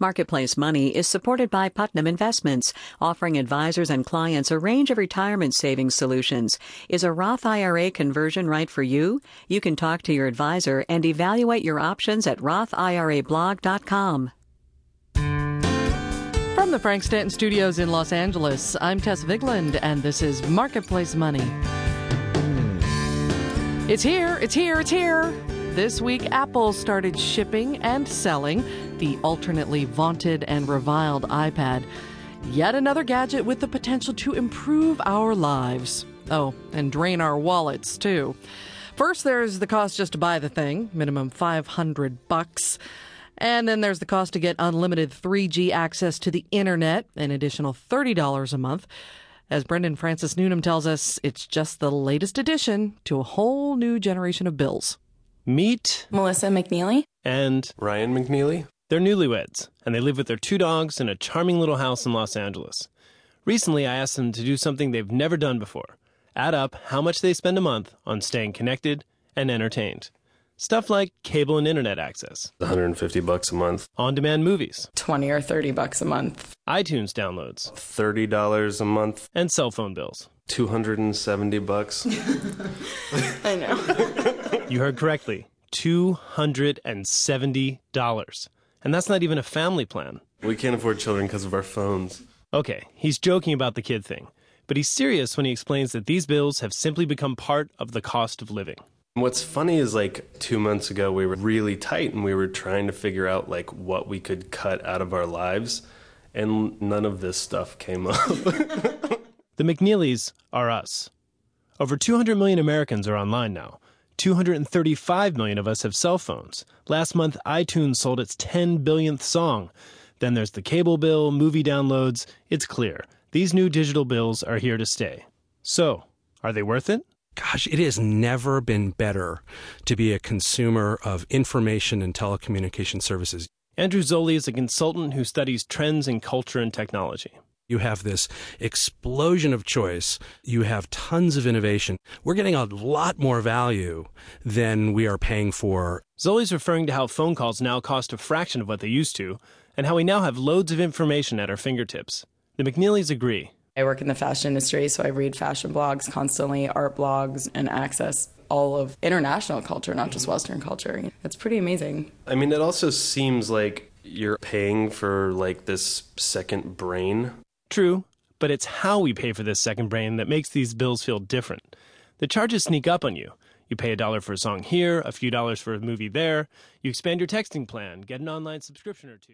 Marketplace Money is supported by Putnam Investments, offering advisors and clients a range of retirement savings solutions. Is a Roth IRA conversion right for you? You can talk to your advisor and evaluate your options at rothirablog.com. From the Frank Stanton Studios in Los Angeles, I'm Tess Vigland, and this is Marketplace Money. It's here, it's here, it's here. This week, Apple started shipping and selling the alternately vaunted and reviled iPad. Yet another gadget with the potential to improve our lives. Oh, and drain our wallets, too. First, there's the cost just to buy the thing, minimum 500 bucks. And then there's the cost to get unlimited 3G access to the internet, an additional $30 a month. As Brendan Francis Newnam tells us, it's just the latest addition to a whole new generation of bills. Meet Melissa McNeely and Ryan McNeely. They're newlyweds, and they live with their two dogs in a charming little house in Los Angeles. Recently, I asked them to do something they've never done before add up how much they spend a month on staying connected and entertained. Stuff like cable and internet access, 150 bucks a month, on demand movies, 20 or 30 bucks a month, iTunes downloads, $30 a month, and cell phone bills. 270 bucks. I know. You heard correctly. $270. And that's not even a family plan. We can't afford children because of our phones. Okay, he's joking about the kid thing, but he's serious when he explains that these bills have simply become part of the cost of living. What's funny is like 2 months ago we were really tight and we were trying to figure out like what we could cut out of our lives and none of this stuff came up. the McNeelys are us. Over 200 million Americans are online now. 235 million of us have cell phones. Last month, iTunes sold its 10 billionth song. Then there's the cable bill, movie downloads. It's clear. These new digital bills are here to stay. So, are they worth it? Gosh, it has never been better to be a consumer of information and telecommunication services. Andrew Zolli is a consultant who studies trends in culture and technology. You have this explosion of choice. You have tons of innovation. We're getting a lot more value than we are paying for. Zolli's referring to how phone calls now cost a fraction of what they used to, and how we now have loads of information at our fingertips. The McNeelys agree. I work in the fashion industry, so I read fashion blogs constantly, art blogs, and access all of international culture, not just Western culture. It's pretty amazing. I mean, it also seems like you're paying for like this second brain. True, but it's how we pay for this second brain that makes these bills feel different. The charges sneak up on you. You pay a dollar for a song here, a few dollars for a movie there. You expand your texting plan, get an online subscription or two.